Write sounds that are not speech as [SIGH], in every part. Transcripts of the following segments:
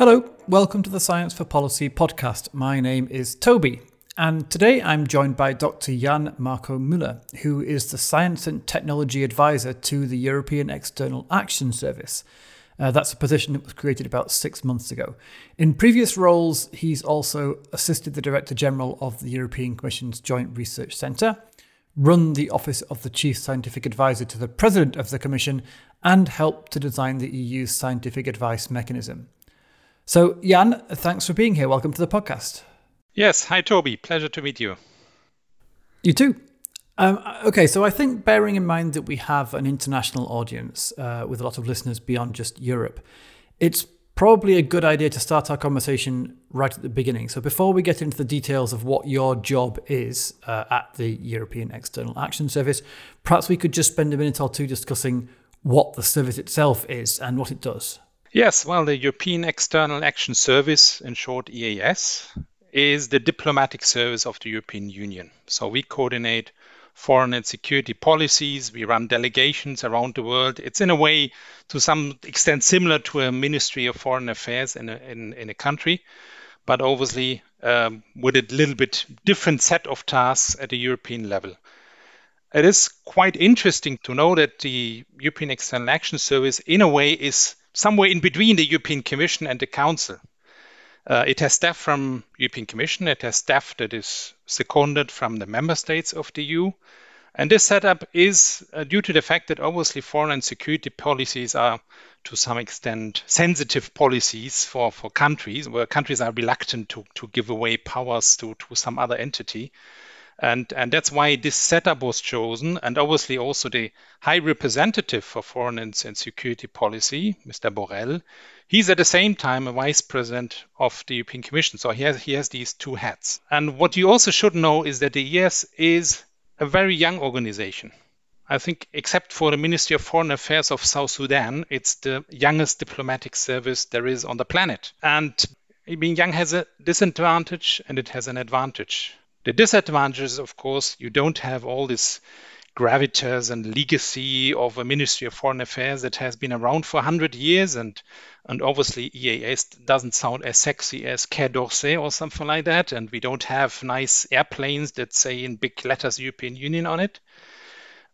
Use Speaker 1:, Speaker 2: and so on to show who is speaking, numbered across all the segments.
Speaker 1: Hello, welcome to the Science for Policy podcast. My name is Toby, and today I'm joined by Dr. Jan Marco Müller, who is the Science and Technology Advisor to the European External Action Service. Uh, that's a position that was created about six months ago. In previous roles, he's also assisted the Director General of the European Commission's Joint Research Centre, run the Office of the Chief Scientific Advisor to the President of the Commission, and helped to design the EU's scientific advice mechanism. So, Jan, thanks for being here. Welcome to the podcast.
Speaker 2: Yes. Hi, Toby. Pleasure to meet you.
Speaker 1: You too. Um, okay, so I think bearing in mind that we have an international audience uh, with a lot of listeners beyond just Europe, it's probably a good idea to start our conversation right at the beginning. So before we get into the details of what your job is uh, at the European External Action Service, perhaps we could just spend a minute or two discussing what the service itself is and what it does.
Speaker 2: Yes, well, the European External Action Service, in short EEAS, is the diplomatic service of the European Union. So we coordinate foreign and security policies, we run delegations around the world. It's in a way, to some extent, similar to a Ministry of Foreign Affairs in a, in, in a country, but obviously um, with a little bit different set of tasks at the European level. It is quite interesting to know that the European External Action Service, in a way, is somewhere in between the European Commission and the Council. Uh, it has staff from European Commission. It has staff that is seconded from the member states of the EU. And this setup is uh, due to the fact that obviously foreign and security policies are to some extent sensitive policies for, for countries where countries are reluctant to, to give away powers to, to some other entity. And, and that's why this setup was chosen. And obviously, also the High Representative for Foreign and Security Policy, Mr. Borrell, he's at the same time a Vice President of the European Commission. So he has, he has these two hats. And what you also should know is that the EEAS is a very young organization. I think, except for the Ministry of Foreign Affairs of South Sudan, it's the youngest diplomatic service there is on the planet. And being young has a disadvantage and it has an advantage. The disadvantage is, of course, you don't have all this gravitas and legacy of a Ministry of Foreign Affairs that has been around for 100 years. And, and obviously, EEAS doesn't sound as sexy as Quai d'Orsay or something like that. And we don't have nice airplanes that say in big letters European Union on it.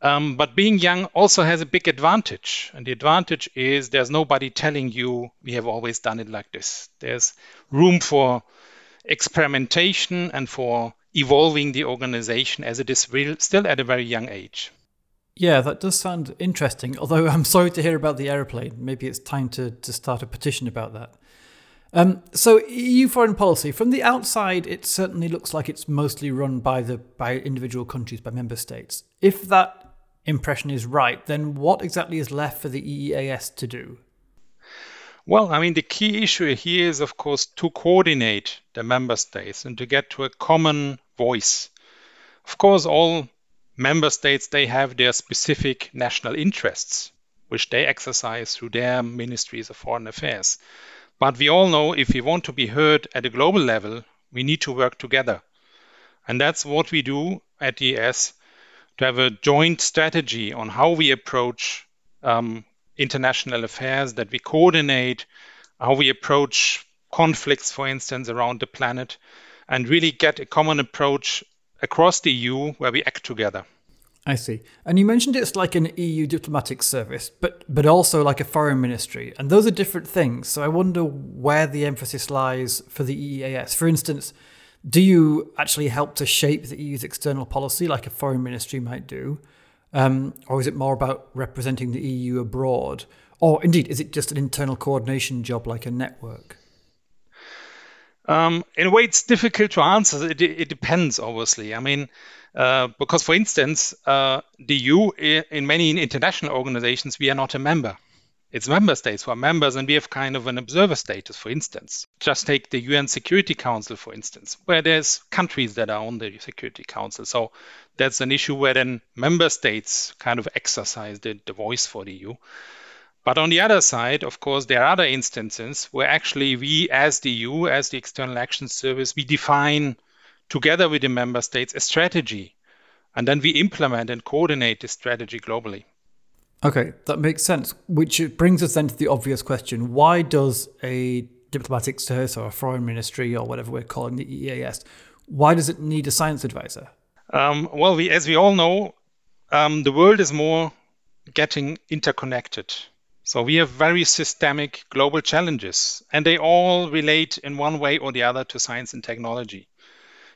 Speaker 2: Um, but being young also has a big advantage. And the advantage is there's nobody telling you we have always done it like this. There's room for experimentation and for evolving the organization as it is real, still at a very young age.
Speaker 1: Yeah, that does sound interesting. Although I'm sorry to hear about the aeroplane. Maybe it's time to, to start a petition about that. Um, so EU foreign policy, from the outside, it certainly looks like it's mostly run by the by individual countries, by member states. If that impression is right, then what exactly is left for the EEAS to do?
Speaker 2: Well, I mean, the key issue here is, of course, to coordinate the member states and to get to a common voice. Of course, all member states they have their specific national interests, which they exercise through their ministries of foreign affairs. But we all know if we want to be heard at a global level, we need to work together. And that's what we do at EEAS to have a joint strategy on how we approach um, international affairs, that we coordinate how we approach conflicts, for instance, around the planet, and really get a common approach across the EU where we act together.
Speaker 1: I see. And you mentioned it's like an EU diplomatic service, but but also like a foreign ministry, and those are different things. So I wonder where the emphasis lies for the EEAS. For instance, do you actually help to shape the EU's external policy like a foreign ministry might do, um, or is it more about representing the EU abroad, or indeed is it just an internal coordination job like a network?
Speaker 2: Um, in a way, it's difficult to answer. It, it depends, obviously. I mean, uh, because, for instance, uh, the EU, in many international organizations, we are not a member. It's member states who are members, and we have kind of an observer status, for instance. Just take the UN Security Council, for instance, where there's countries that are on the Security Council. So that's an issue where then member states kind of exercise the, the voice for the EU. But on the other side, of course, there are other instances where actually we, as the EU, as the External Action Service, we define together with the member states a strategy. And then we implement and coordinate this strategy globally.
Speaker 1: Okay, that makes sense. Which brings us then to the obvious question why does a diplomatic service or a foreign ministry or whatever we're calling the EEAS. Why does it need a science advisor?
Speaker 2: Um, well, we, as we all know, um, the world is more getting interconnected. So we have very systemic global challenges, and they all relate in one way or the other to science and technology.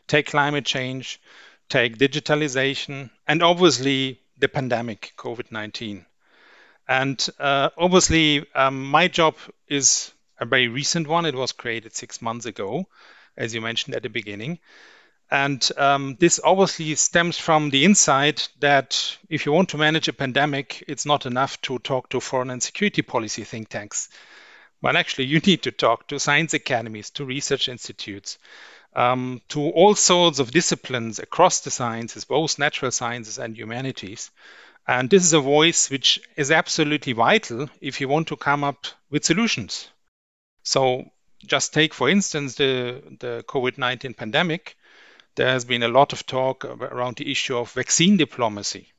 Speaker 2: Take climate change, take digitalization, and obviously the pandemic, COVID 19. And uh, obviously, um, my job is a very recent one. It was created six months ago, as you mentioned at the beginning. And um, this obviously stems from the insight that if you want to manage a pandemic, it's not enough to talk to foreign and security policy think tanks. But actually, you need to talk to science academies, to research institutes, um, to all sorts of disciplines across the sciences, both natural sciences and humanities. And this is a voice which is absolutely vital if you want to come up with solutions. So, just take, for instance, the, the COVID 19 pandemic there has been a lot of talk around the issue of vaccine diplomacy.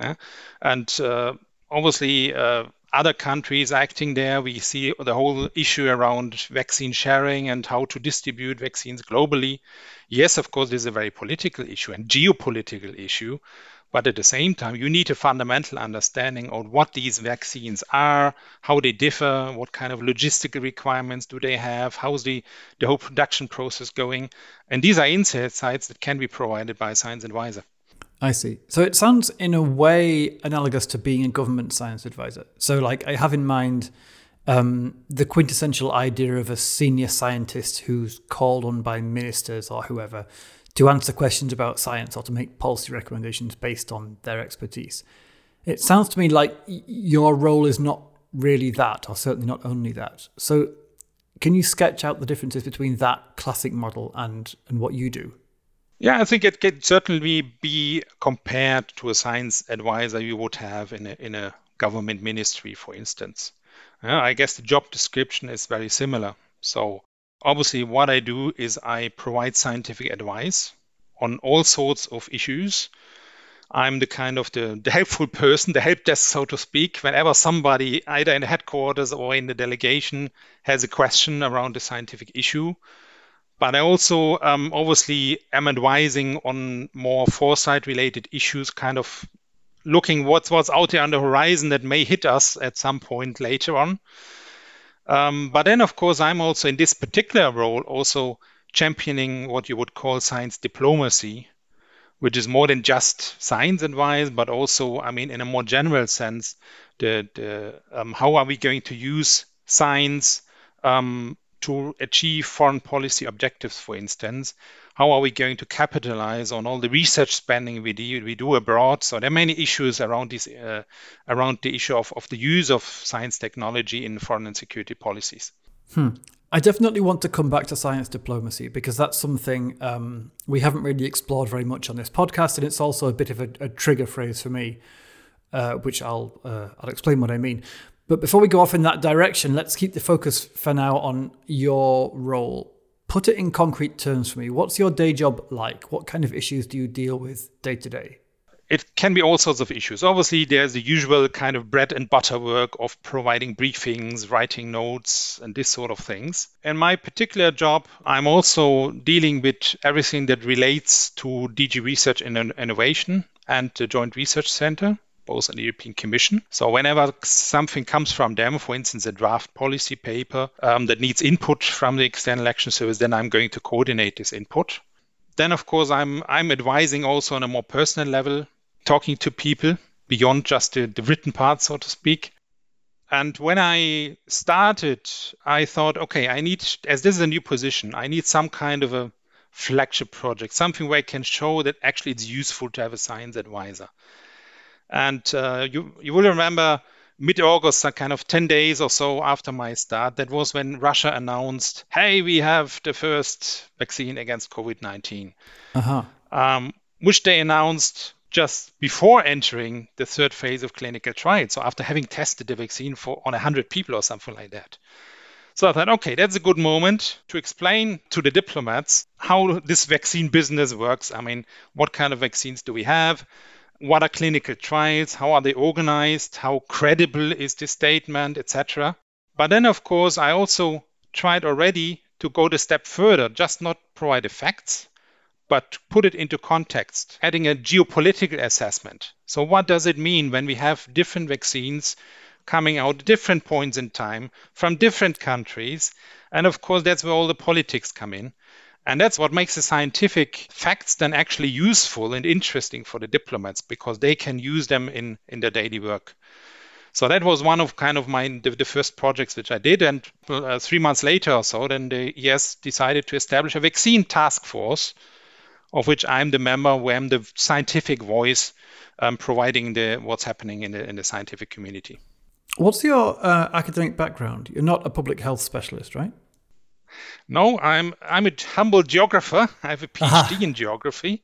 Speaker 2: Yeah? And uh, obviously, uh, other countries acting there, we see the whole issue around vaccine sharing and how to distribute vaccines globally. Yes, of course, this is a very political issue and geopolitical issue. But at the same time, you need a fundamental understanding of what these vaccines are, how they differ, what kind of logistical requirements do they have, how's the, the whole production process going. And these are insights that can be provided by a science advisor.
Speaker 1: I see. So it sounds in a way analogous to being a government science advisor. So, like, I have in mind um, the quintessential idea of a senior scientist who's called on by ministers or whoever to answer questions about science or to make policy recommendations based on their expertise. It sounds to me like your role is not really that, or certainly not only that. So, can you sketch out the differences between that classic model and, and what you do?
Speaker 2: Yeah, I think it could certainly be compared to a science advisor you would have in a, in a government ministry, for instance. I guess the job description is very similar. So, Obviously, what I do is I provide scientific advice on all sorts of issues. I'm the kind of the, the [LAUGHS] helpful person, the help desk, so to speak, whenever somebody, either in the headquarters or in the delegation, has a question around a scientific issue. But I also um, obviously am advising on more foresight related issues, kind of looking what's what's out there on the horizon that may hit us at some point later on. Um, but then, of course, I'm also in this particular role also championing what you would call science diplomacy, which is more than just science advice, but also, I mean, in a more general sense, the, the um, how are we going to use science um, to achieve foreign policy objectives, for instance, how are we going to capitalize on all the research spending we do, we do abroad? So there are many issues around this, uh, around the issue of, of the use of science technology in foreign and security policies.
Speaker 1: Hmm. I definitely want to come back to science diplomacy because that's something um, we haven't really explored very much on this podcast, and it's also a bit of a, a trigger phrase for me, uh, which I'll uh, I'll explain what I mean. But before we go off in that direction, let's keep the focus for now on your role Put it in concrete terms for me. What's your day job like? What kind of issues do you deal with day to day?
Speaker 2: It can be all sorts of issues. Obviously, there's the usual kind of bread and butter work of providing briefings, writing notes, and this sort of things. In my particular job, I'm also dealing with everything that relates to DG Research and Innovation and the Joint Research Center both in the European Commission. So whenever something comes from them, for instance, a draft policy paper um, that needs input from the External Action Service, then I'm going to coordinate this input. Then, of course, I'm I'm advising also on a more personal level, talking to people beyond just the, the written part, so to speak. And when I started, I thought, okay, I need, as this is a new position, I need some kind of a flagship project, something where I can show that actually it's useful to have a science advisor. And uh, you you will remember mid-August, uh, kind of 10 days or so after my start, that was when Russia announced, "Hey, we have the first vaccine against COVID-19," uh-huh. um, which they announced just before entering the third phase of clinical trials. So after having tested the vaccine for on 100 people or something like that. So I thought, okay, that's a good moment to explain to the diplomats how this vaccine business works. I mean, what kind of vaccines do we have? What are clinical trials, how are they organized, how credible is this statement, etc. But then, of course, I also tried already to go the step further, just not provide the facts, but put it into context, adding a geopolitical assessment. So, what does it mean when we have different vaccines coming out at different points in time from different countries? And of course, that's where all the politics come in. And that's what makes the scientific facts then actually useful and interesting for the diplomats because they can use them in, in their daily work. So that was one of kind of my the, the first projects which I did, and uh, three months later or so, then the EEAS decided to establish a vaccine task force, of which I'm the member, where I'm the scientific voice, um, providing the what's happening in the in the scientific community.
Speaker 1: What's your uh, academic background? You're not a public health specialist, right?
Speaker 2: No, I'm I'm a humble geographer. I have a PhD uh-huh. in geography.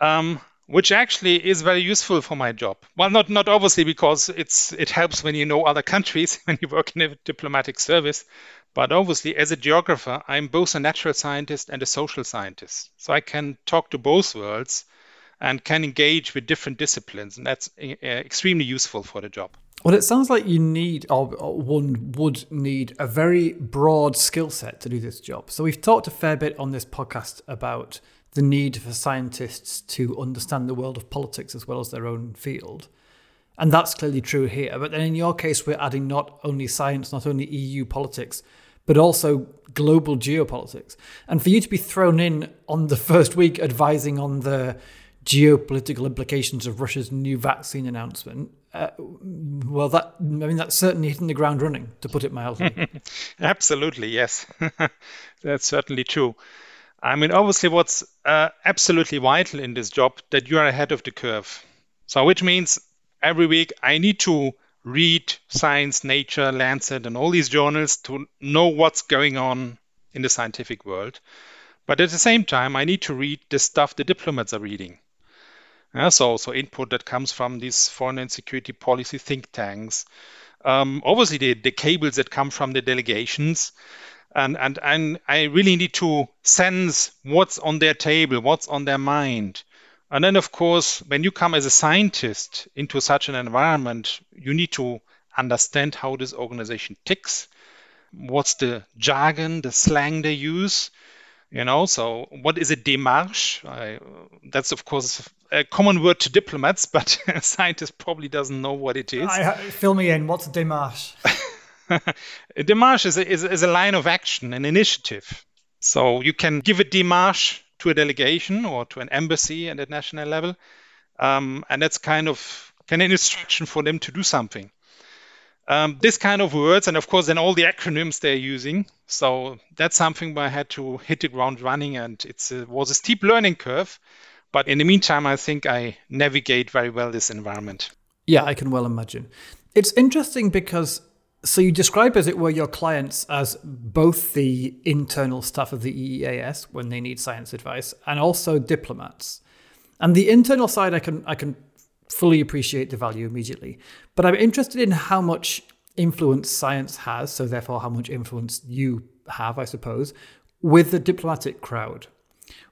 Speaker 2: Um, which actually is very useful for my job. Well, not not obviously because it's it helps when you know other countries [LAUGHS] when you work in a diplomatic service, but obviously as a geographer, I'm both a natural scientist and a social scientist, so I can talk to both worlds and can engage with different disciplines, and that's uh, extremely useful for the job.
Speaker 1: Well, it sounds like you need, or one would need, a very broad skill set to do this job. So we've talked a fair bit on this podcast about the need for scientists to understand the world of politics as well as their own field. And that's clearly true here. But then in your case, we're adding not only science, not only EU politics, but also global geopolitics. And for you to be thrown in on the first week advising on the geopolitical implications of Russia's new vaccine announcement, uh, well, that I mean that's certainly hitting the ground running, to put it mildly. [LAUGHS]
Speaker 2: Absolutely, yes, [LAUGHS] that's certainly true. I mean, obviously, what's uh, absolutely vital in this job that you are ahead of the curve. So, which means every week I need to read Science, Nature, Lancet, and all these journals to know what's going on in the scientific world. But at the same time, I need to read the stuff the diplomats are reading. Yeah, so, so input that comes from these foreign and security policy think tanks. Um, obviously, the, the cables that come from the delegations and and and I really need to sense what's on their table, what's on their mind. And then, of course, when you come as a scientist into such an environment, you need to understand how this organization ticks, what's the jargon, the slang they use, you know. So, what is a démarche? I, that's of course a common word to diplomats, [LAUGHS] but a scientist probably doesn't know what it is. I,
Speaker 1: fill me in. What's a démarche? [LAUGHS]
Speaker 2: a démarche is a, is, is a line of action, an initiative. So you can give a démarche to a delegation or to an embassy at a national level, um, and that's kind of kind of an instruction for them to do something. Um, this kind of words, and of course, then all the acronyms they're using. So that's something where I had to hit the ground running, and it was a steep learning curve. But in the meantime, I think I navigate very well this environment.
Speaker 1: Yeah, I can well imagine. It's interesting because so you describe, as it were, your clients as both the internal staff of the EEAS when they need science advice, and also diplomats. And the internal side, I can I can fully appreciate the value immediately, but I'm interested in how much influence science has. So therefore, how much influence you have, I suppose, with the diplomatic crowd.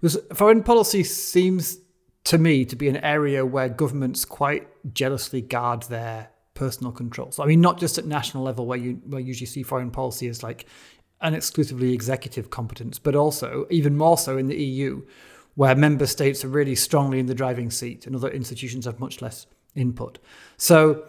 Speaker 1: Because foreign policy seems to me to be an area where governments quite jealously guard their personal control. So I mean, not just at national level where you where you usually see foreign policy as like an exclusively executive competence, but also even more so in the EU, where member states are really strongly in the driving seat and other institutions have much less input. So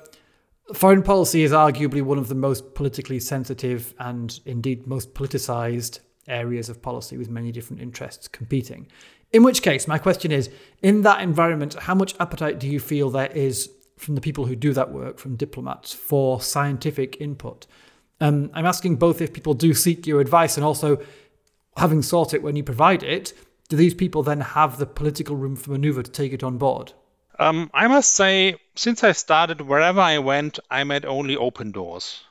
Speaker 1: foreign policy is arguably one of the most politically sensitive and indeed most politicized areas of policy with many different interests competing. In which case, my question is in that environment, how much appetite do you feel there is from the people who do that work, from diplomats, for scientific input. Um, I'm asking both if people do seek your advice and also, having sought it when you provide it, do these people then have the political room for maneuver to take it on board?
Speaker 2: Um, I must say, since I started, wherever I went, I met only open doors.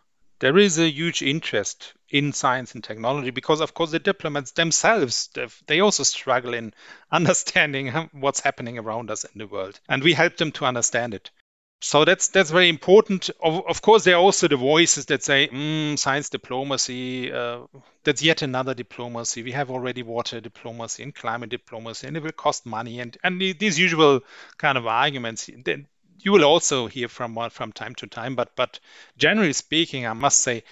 Speaker 2: There is a huge interest in science and technology because, of course, the diplomats themselves they also struggle in [LAUGHS] understanding [LAUGHS] what's happening around us in the world, and we help them to understand it so that's that's very important. Of, of course, there are also the voices that say mm, science diplomacy. Uh, that's yet another diplomacy. We have already water diplomacy and climate diplomacy, and it will cost money. And and these usual kind of arguments. Then you will also hear from from time to time. But but generally speaking, I must say,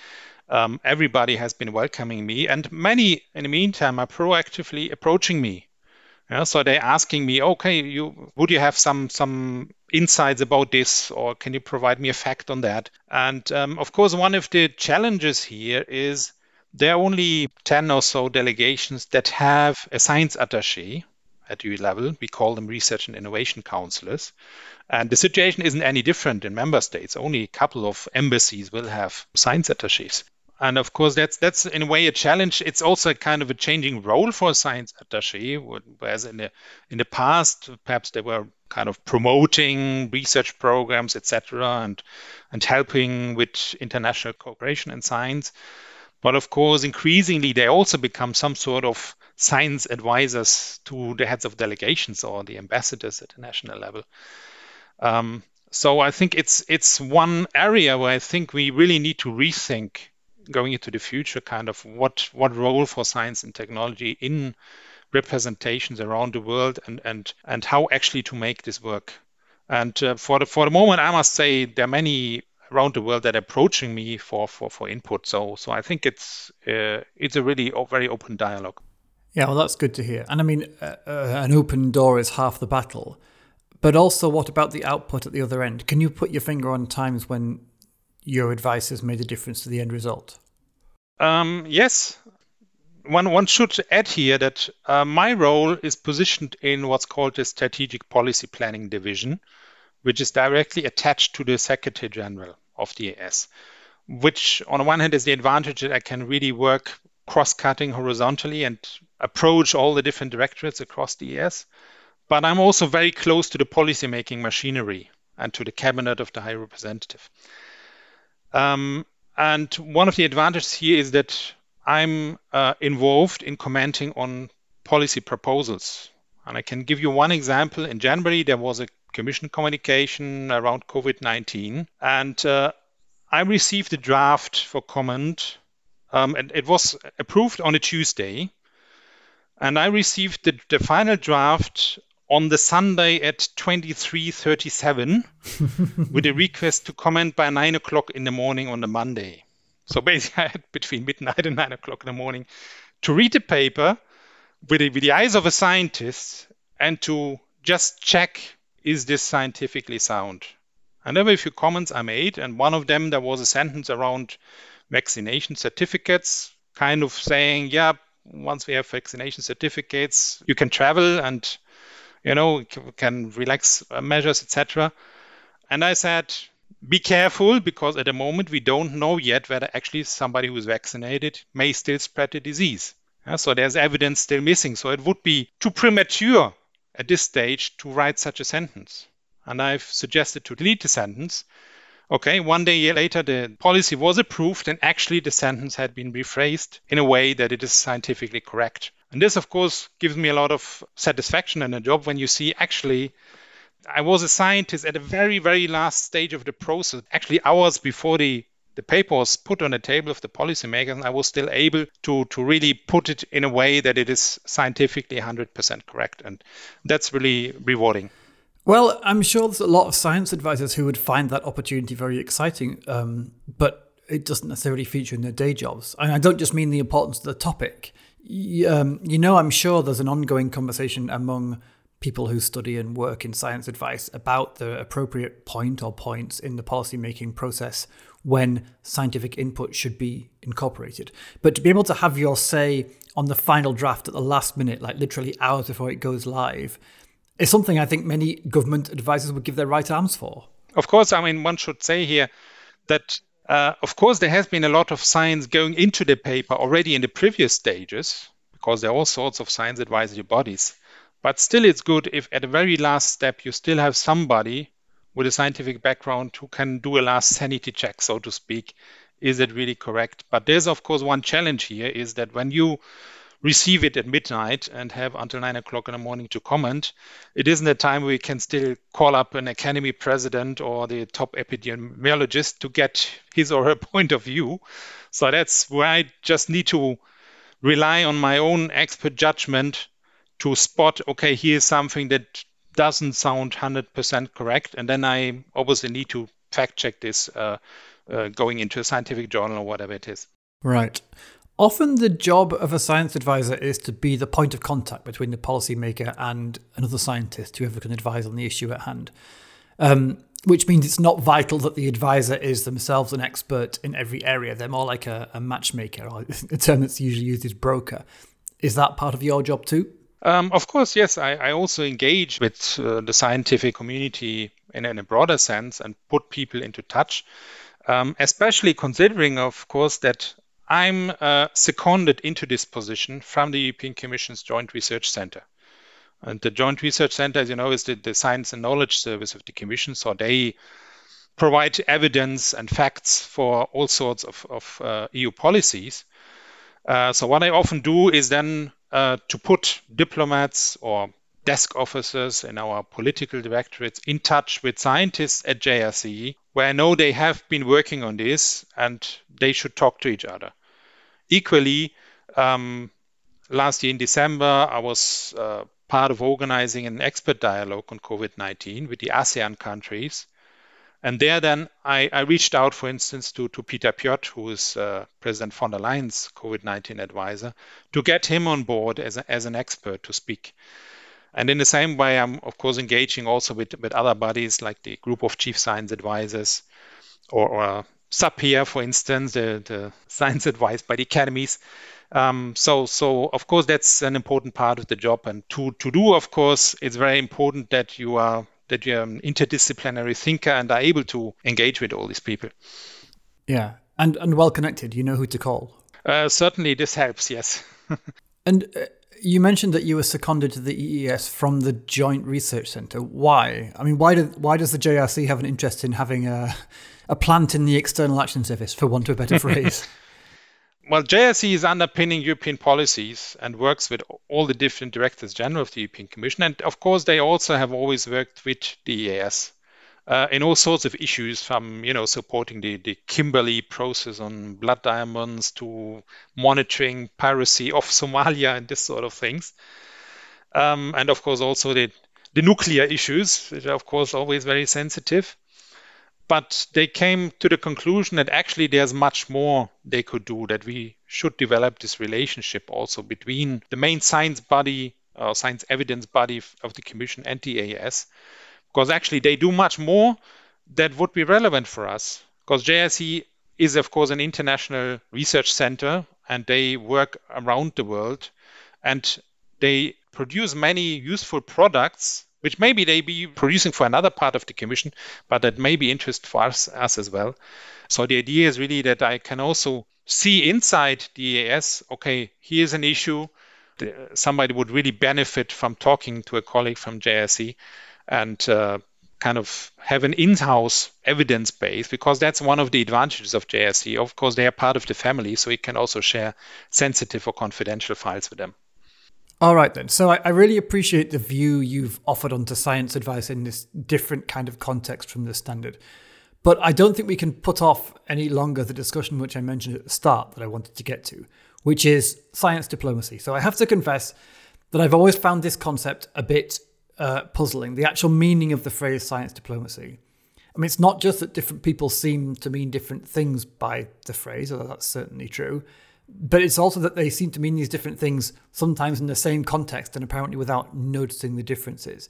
Speaker 2: um, everybody has been welcoming me, and many in the meantime are proactively approaching me. Yeah, so they're asking me, okay, you would you have some some insights about this, or can you provide me a fact on that? And um, of course, one of the challenges here is there are only 10 or so delegations that have a science attaché at EU level. We call them research and innovation counselors. And the situation isn't any different in member states. Only a couple of embassies will have science attachés. And of course, that's that's in a way a challenge. It's also kind of a changing role for science attaché, whereas in the in the past, perhaps they were kind of promoting research programs, etc., and and helping with international cooperation in science. But of course, increasingly, they also become some sort of science advisors to the heads of delegations or the ambassadors at the national level. Um, so I think it's it's one area where I think we really need to rethink going into the future, kind of what what role for science and technology in representations around the world, and and and how actually to make this work. And uh, for the for the moment, I must say there are many around the world that are approaching me for for for input. So so I think it's uh, it's a really very open dialogue.
Speaker 1: Yeah, well, that's good to hear. And I mean, uh, uh, an open door is half the battle. But also, what about the output at the other end? Can you put your finger on times when your advice has made a difference to the end result?
Speaker 2: Um, yes. One, one should add here that uh, my role is positioned in what's called the Strategic Policy Planning Division, which is directly attached to the Secretary General of the EEAS, which on the one hand is the advantage that I can really work cross-cutting horizontally and approach all the different directorates across the EEAS. But I'm also very close to the policymaking machinery and to the cabinet of the High Representative. Um, and one of the advantages here is that I'm uh, involved in commenting on policy proposals. And I can give you one example. In January, there was a commission communication around COVID 19, and uh, I received a draft for comment, um, and it was approved on a Tuesday. And I received the, the final draft on the Sunday at 23:37 [LAUGHS] with a request to comment by nine o'clock in the morning on the Monday. So basically, [LAUGHS] I had between midnight and nine o'clock in the morning to read the paper with the, with the eyes of a scientist and to just check is this scientifically sound. And there were a few comments I made, and one of them there was a sentence around vaccination certificates, kind of saying, yeah, once we have vaccination certificates, you can travel and you know, can relax uh, measures, etc. And I said, be careful because at the moment we don't know yet whether actually somebody who's vaccinated may still spread the disease. Yeah, so there's evidence still missing. So it would be too premature at this stage to write such a sentence. And I've suggested to delete the sentence. Okay, one day later, the policy was approved, and actually the sentence had been rephrased in a way that it is scientifically correct. And this, of course, gives me a lot of satisfaction in a job when you see actually I was a scientist at a very, very last stage of the process, actually hours before the, the paper was put on the table of the policymakers, and I was still able to, to really put it in a way that it is scientifically 100% correct. And that's really rewarding.
Speaker 1: Well, I'm sure there's a lot of science advisors who would find that opportunity very exciting, um, but it doesn't necessarily feature in their day jobs. And I don't just mean the importance of the topic um, you know, I'm sure there's an ongoing conversation among people who study and work in science advice about the appropriate point or points in the policymaking process when scientific input should be incorporated. But to be able to have your say on the final draft at the last minute, like literally hours before it goes live, is something I think many government advisors would give their right arms for.
Speaker 2: Of course, I mean, one should say here that uh, of course, there has been a lot of science going into the paper already in the previous stages, because there are all sorts of science advisory bodies. But still, it's good if at the very last step you still have somebody with a scientific background who can do a last sanity check, so to speak. Is it really correct? But there's, of course, one challenge here is that when you receive it at midnight and have until nine o'clock in the morning to comment, it isn't a time we can still call up an academy president or the top epidemiologist to get his or her [LAUGHS] point of view. So that's where I just need to rely on my own expert judgment to spot, okay, here's something that doesn't sound 100% correct. And then I obviously need to fact check this uh, uh, going into a scientific journal or whatever it is.
Speaker 1: Right. Often the job of a science advisor is to be the point of contact between the policymaker and another scientist, whoever can advise on the issue at hand. Um, which means it's not vital that the advisor is themselves an expert in every area. They're more like a, a matchmaker, or [LAUGHS] a term that's usually used is broker. Is that part of your job too?
Speaker 2: Um, of course, yes. I, I also engage with uh, the scientific community in, in, a broader sense and put people into touch, um, especially considering, of course, that I'm uh, seconded into this position from the European Commission's Joint Research Center. And the Joint Research Center, as you know, is the, the science and knowledge service of the Commission. So they provide evidence and facts for all sorts of, of uh, EU policies. Uh, so what I often do is then uh, to put diplomats or desk officers in our political directorates in touch with scientists at JRC, where I know they have been working on this and they should talk to each other. Equally, um, last year in December, I was uh, part of organizing an expert dialogue on COVID 19 with the ASEAN countries. And there, then, I, I reached out, for instance, to, to Peter Piot, who is uh, President von der Leyen's COVID 19 advisor, to get him on board as, a, as an expert to speak. And in the same way, I'm, of course, engaging also with, with other bodies like the Group of Chief Science Advisors or, or SAPEA, for instance, the, the [LAUGHS] science advice by the academies, um, so, so of course, that's an important part of the job. And to, to do, of course, it's very important that you are that you're an interdisciplinary thinker and are able to engage with all these people.
Speaker 1: Yeah, and and well connected. You know who to call.
Speaker 2: Uh, certainly, this helps. Yes. [LAUGHS]
Speaker 1: and uh, you mentioned that you were seconded to the EEAS from the Joint Research Centre. Why? I mean, why did why does the JRC have an interest in having a a plant in the External Action Service, for want of a better [LAUGHS] phrase?
Speaker 2: well, JRC is underpinning European policies and works with all the different directors general of the European Commission. And of course, they also have always worked with the EEAS uh, in all sorts of issues from, you know, supporting the, the Kimberley process on blood diamonds to monitoring piracy [LAUGHS] off Somalia and this sort of things. Um, and of course, also the, the nuclear issues, which are, of course, always very sensitive but they came to the conclusion that actually there's much more they could do, that we should develop this relationship also between the main science body, uh, science evidence body of the Commission and the EEAS, because actually they do much more that would be relevant for us. Because JRC is, of course, an international research center and they work around the world and they produce many useful products which maybe they be producing for another part of the commission, but that may be interest for us, us as well. So the idea is really that I can also see inside the EEAS, okay, here's an issue. Somebody would really benefit from talking to a colleague from JRC and uh, kind of have an in-house evidence base because that's one of the advantages of JRC. Of course, they are part of the family, so we can also share sensitive or confidential files with them.
Speaker 1: All right, then. So I, I, really appreciate the view you've offered onto science advice in this different kind of context from the standard. But I don't think we can put off any longer the discussion which I mentioned at the start that I wanted to get to, which is science diplomacy. So I have to confess that I've always found this concept a bit uh, puzzling, the actual meaning of the phrase science diplomacy. I mean, it's not just that different people seem to mean different things by the phrase, although that's certainly true but it's also that they seem to mean these different things sometimes in the same context and apparently without noticing the differences.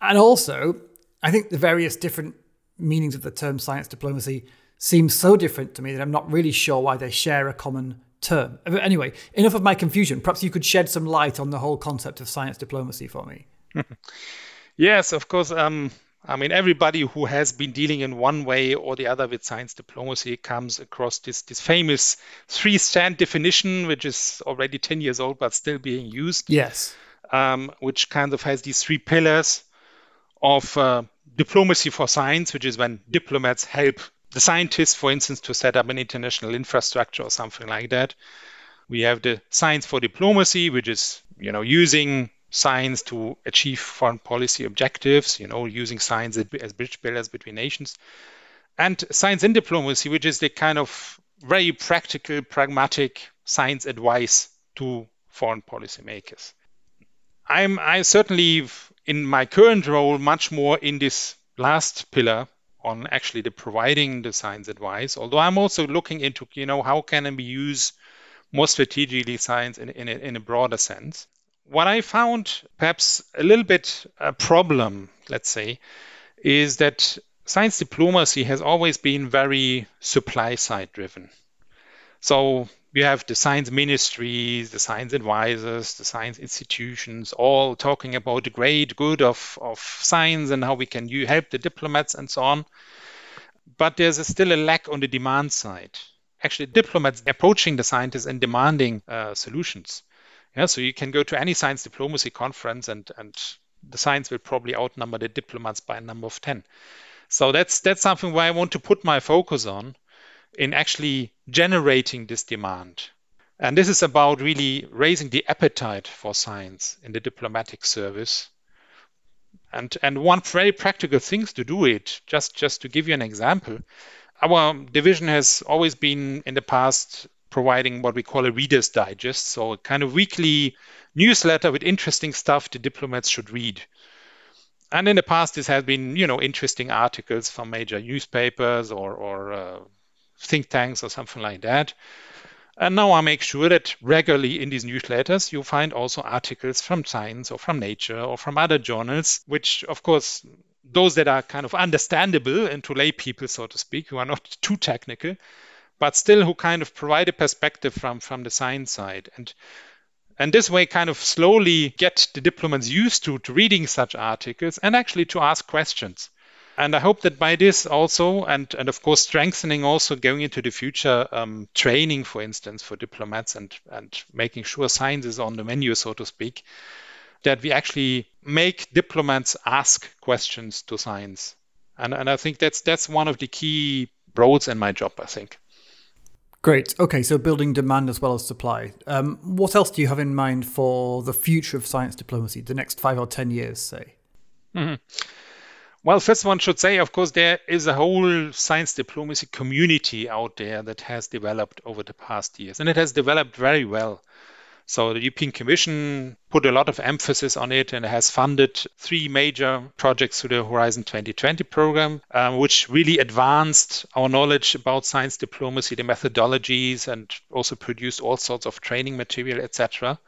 Speaker 1: And also, I think the various different meanings of the term science diplomacy seem so different to me that I'm not really sure why they share a common term. But anyway, enough of my confusion. Perhaps you could shed some light on the whole concept of science diplomacy for me. [LAUGHS]
Speaker 2: yes, of course. Um, I mean, everybody who has been dealing in one way or the other with science diplomacy comes across this, this famous three strand definition, which is already 10 years old but still being used.
Speaker 1: Yes.
Speaker 2: Um, which kind of has these three pillars of uh, diplomacy for science, which is when diplomats help the scientists, for instance, to set up an international infrastructure or something like that. We have the science for diplomacy, which is you know using science to achieve foreign policy objectives, you know, using science as bridge builders between nations, and science in diplomacy, which is the kind of very practical, pragmatic science advice to foreign policy makers. I'm I certainly in my current role much more in this last pillar on actually the providing the science advice. Although I'm also looking into, you know, how can we use more strategically science in, in, a, in a broader sense. What I found perhaps a little bit a problem, let's say, is that science diplomacy has always been very supply side driven. So you have the science ministries, the science advisors, the science institutions, all talking about the great good of, of science and how we can help the diplomats and so on. But there's a still a lack on the demand side. Actually, diplomats approaching the scientists and demanding uh, solutions. Yeah, so you can go to any science diplomacy conference and, and the science will probably outnumber the diplomats by a number of 10. So that's that's something where I want to put my focus on in actually generating this demand. And this is about really raising the appetite for science in the diplomatic service. And, and one very practical things to do it, just, just to give you an example, our division has always been in the past providing what we call a reader's digest, so a kind of weekly newsletter with interesting stuff the diplomats should read. And in the past, this has been, you know, interesting articles from major newspapers or, or uh, think tanks or something like that. And now I make sure that regularly in these newsletters you find also articles from Science or from Nature or from other journals, which of course those that are kind of understandable and to lay people, so to speak, who are not [LAUGHS] too technical, but still who kind of provide a perspective from from the science side. And and this way kind of slowly get the diplomats used to, to reading such articles and actually to ask questions. And I hope that by this also, and, and of course, strengthening also going into the future um, training, for instance, for diplomats and, and making sure science is on the menu, so to speak, that we actually make diplomats ask questions to science. And, and I think that's that's one of the key roles in my job, I think.
Speaker 1: Great. Okay, so building demand as well as supply. Um, what else do you have in mind for the future of science diplomacy, the next five or 10 years, say?
Speaker 2: Mm-hmm. Well, first one should say, of course, there is a whole science diplomacy community out there that has developed over the past years, and it has developed very well. So the European Commission put a lot of emphasis on it and has funded three major projects through the Horizon 2020 program, um, which really advanced our knowledge about science diplomacy, the methodologies, and also produced all sorts of training material, etc.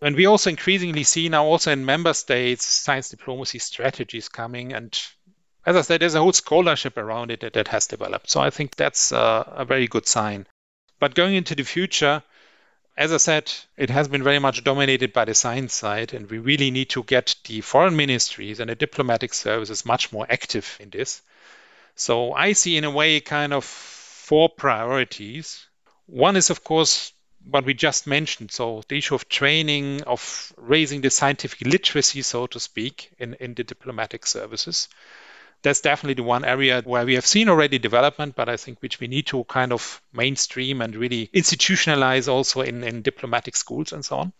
Speaker 2: And we also increasingly see now also in member states science diplomacy strategies coming. And as I said, there's a whole scholarship around it that, that has developed. So I think that's a, a very good sign. But going into the future, as I said, it has been very much dominated by the science side, and we really need to get the foreign ministries and the diplomatic services much more active in this. So I see, in a way, kind of four priorities. One is, of course, what we just mentioned. So the issue of training, of raising the scientific literacy, so to speak, in, in the diplomatic services. That's definitely the one area where we have seen already development, but I think which we need to kind of mainstream and really institutionalize also in, in diplomatic schools and so on.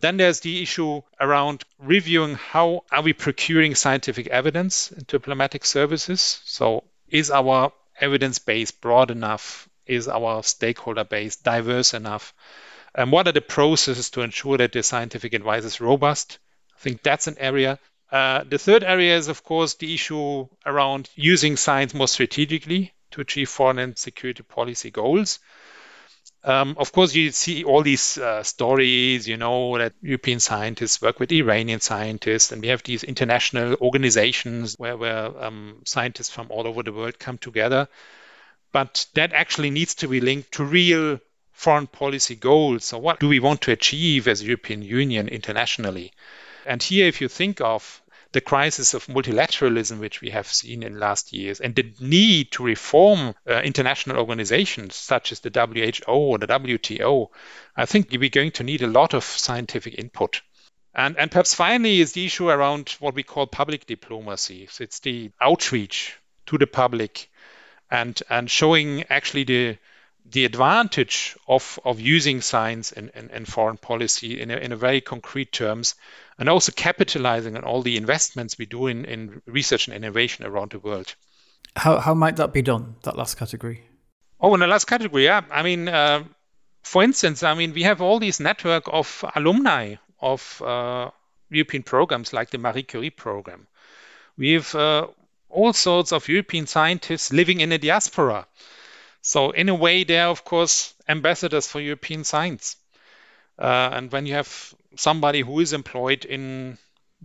Speaker 2: Then there's the issue around reviewing how are we procuring scientific evidence in diplomatic services. So is our evidence base broad enough? is our stakeholder base diverse enough? And what are the processes to ensure that the scientific advice is robust? I think that's an area. Uh, the third area is, of course, the issue around using science more strategically to achieve foreign and security policy goals. Um, of course, you see all these uh, stories, you know, that European scientists work with Iranian scientists, and we have these international organizations where, where um, scientists from all over the world come together but that actually needs to be linked to real foreign policy goals. So, what do we want to achieve as European Union internationally? And here, if you think of the crisis of multilateralism, which we have seen in last years, and the need to reform uh, international organizations such as the WHO or the WTO, I think we're going to need a lot of scientific input. And, and perhaps finally is the issue around what we call public diplomacy. So it's the outreach to the public and and showing actually the the advantage of, of using science in, in, in foreign policy in a, in a very concrete terms, and also capitalizing on all the investments we do in, in research and innovation around the world.
Speaker 1: How, how might that be done, that last category?
Speaker 2: Oh, in the last category, yeah. I mean, uh, for instance, I mean, we have all these network of alumni of uh, European programs like the Marie Curie program. We have uh, all sorts of European scientists living in a diaspora. So, in a way, they're, of course, ambassadors for European science. Uh, and when you have somebody who is employed in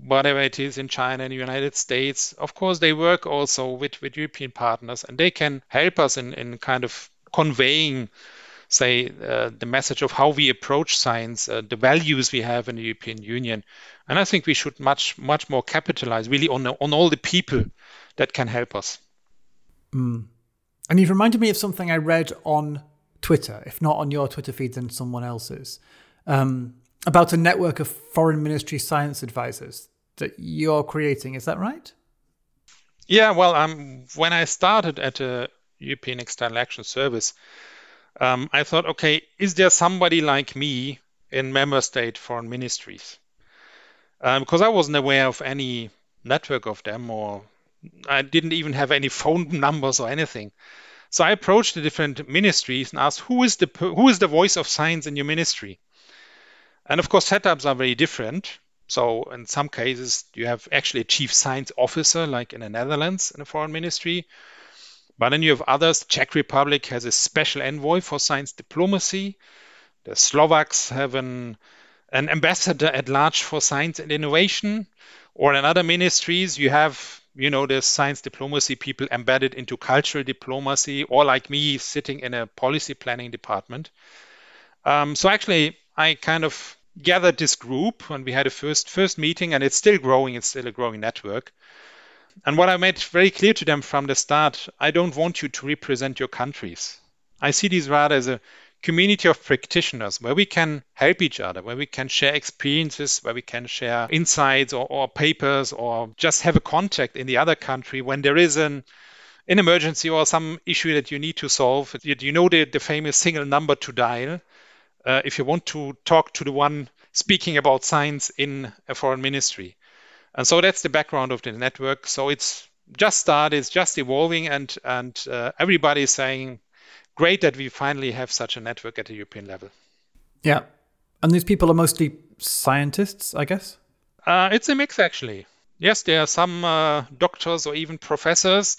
Speaker 2: whatever it is in China and the United States, of course, they work also with, with European partners and they can help us in, in kind of conveying, say, uh, the message of how we approach science, uh, the values we have in the European Union. And I think we should much, much more capitalize really on, on all the people that can help us.
Speaker 1: Mm. And you've reminded me of something I read on Twitter, if not on your Twitter feed, then someone else's, um, about a network of foreign ministry science advisors that you're creating. Is that right?
Speaker 2: Yeah, well, um, when I started at a European External Action Service, um, I thought, okay, is there somebody like me in member state foreign ministries? Um, because I wasn't aware of any network of them or I didn't even have any phone numbers or anything. So I approached the different ministries and asked, who is the who is the voice of science in your ministry? And of course, setups are very different. So in some cases, you have actually a chief science officer, like in the Netherlands, in a foreign ministry. But then you have others. Czech Republic has a special envoy for science diplomacy. The Slovaks have an an ambassador at large for science and innovation. Or in other ministries, you have you know, there's science diplomacy people embedded into cultural diplomacy, or like me, sitting in a policy planning department. Um, so actually, I kind of gathered this group when we had a first first meeting, and it's still growing. It's still a growing network. And what I made very clear to them from the start, I don't want you to represent your countries. I see these rather as a community of practitioners where we can help each other, where we can share experiences, where we can share insights or, or papers or just have a contact in the other country when there is an an emergency or some issue that you need to solve. You know the, the famous single number to dial. Uh, if you want to talk to the one speaking about science in a foreign ministry. And so that's the background of the network. So it's just started, it's just evolving, and and uh, everybody is saying great that we finally have such a network at the European level.
Speaker 1: Yeah. And these people are mostly scientists, I guess?
Speaker 2: Uh, it's a mix, actually. Yes, there are some uh, doctors or even professors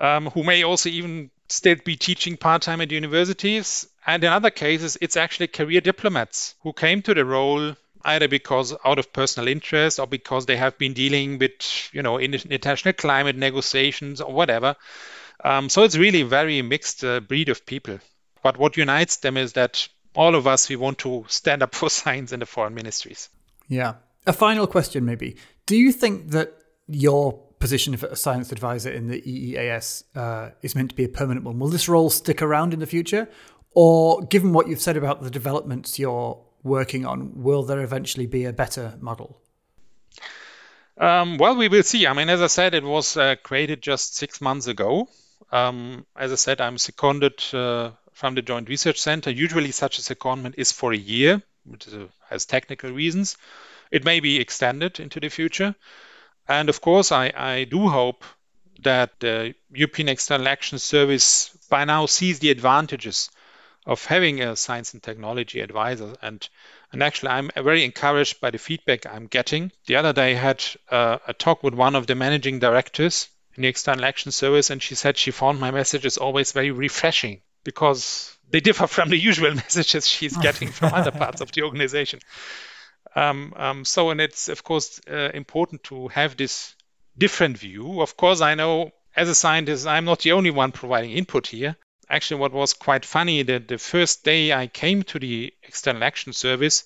Speaker 2: um, who may also even still be teaching part time at universities. And in other cases, it's actually career diplomats who came to the role either because out of personal interest or because they have been dealing with, you know, international climate negotiations or whatever. Um, so it's really a very mixed uh, breed of people. But what unites them is that all of us, we want to stand up [LAUGHS] for science in the foreign ministries.
Speaker 1: Yeah. A final question, maybe. Do you think that your position of a science advisor in the EEAS uh, is meant to be a permanent one? Will this role stick around in the future? Or, given what you've said about the developments you're working on, will there eventually be a better model?
Speaker 2: Um, well, we will see. I mean, as I said, it was uh, created just six months ago. Um, as I said, I'm seconded uh, from the Joint Research Center. Usually, such a secondment is for a year, which has technical reasons. It may be extended into the future. And of course, I, I do hope that the European External Action Service by now sees the advantages of having a science and technology advisor. And, and actually, I'm very encouraged by the feedback I'm getting. The other day, I had uh, a talk with one of the managing directors in the External Action Service, and she said she found my messages always very refreshing because they differ from the usual [LAUGHS] messages she's [LAUGHS] getting from other parts of the organization. Um, um, so, and it's of course uh, important to have this different view. Of course, I know as a scientist, I'm not the only one providing input here. Actually, what was quite funny that the first day I came to the External Action Service,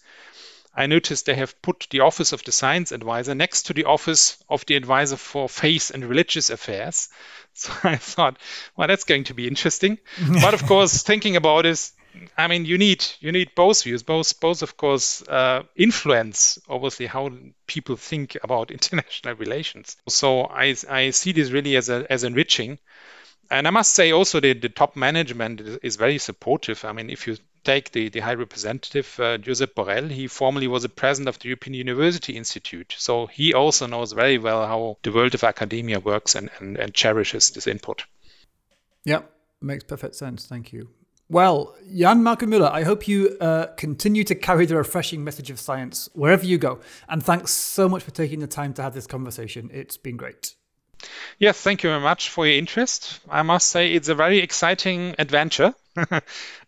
Speaker 2: I noticed they have put the office of the science advisor next to the office of the advisor for faith and religious affairs. [LAUGHS] So I thought, well, that's going to be interesting. [LAUGHS] but of course, thinking about this, I mean, you need you need both views, both both of course uh, influence obviously how people think about [LAUGHS] international relations. So I I see this really as a, as enriching. And I must say also the, the top management is, is very supportive. I mean, if you take the, the High Representative, uh, Josep Borrell, he formerly was a president of the European University Institute. So he also knows very well how the world of academia works and, and, and cherishes this input.
Speaker 1: Yeah, makes perfect sense. Thank you. Well, Jan Marco Müller, I hope you uh, continue to carry the refreshing message of science wherever you go. And thanks so much for taking the time to have this conversation. It's been great.
Speaker 2: Yes, thank you very much for your interest. I must say it's a very exciting adventure. [LAUGHS]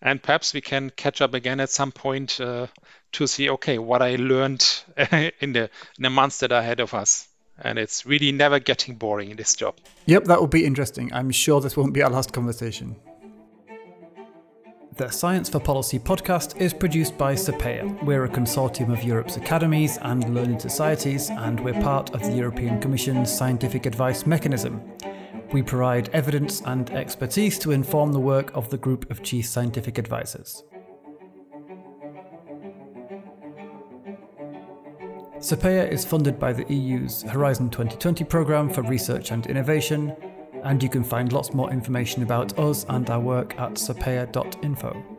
Speaker 2: and perhaps we can catch up again at some point uh, to see, okay, what I learned [LAUGHS] in the in the months that are ahead of us. And it's really never getting boring in this job.
Speaker 1: Yep, that will be interesting. I'm sure this won't be our last conversation. The Science for Policy podcast is produced by SAPEA. We're a consortium of Europe's academies and learning societies, and we're part of the European Commission's scientific advice mechanism. We provide evidence and expertise to inform the work of the group of chief scientific advisors. SAPEA is funded by the EU's Horizon 2020 programme for research and innovation and you can find lots more information about us and our work at sapea.info.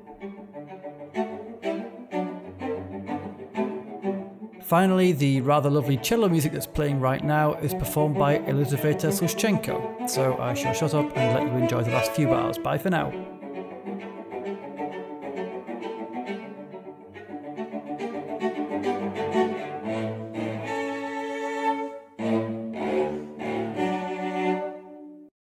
Speaker 1: Finally, the rather lovely cello music that's playing right now is performed by Elizaveta Sushchenko, so I shall shut up and let you enjoy the last few bars. Bye for now.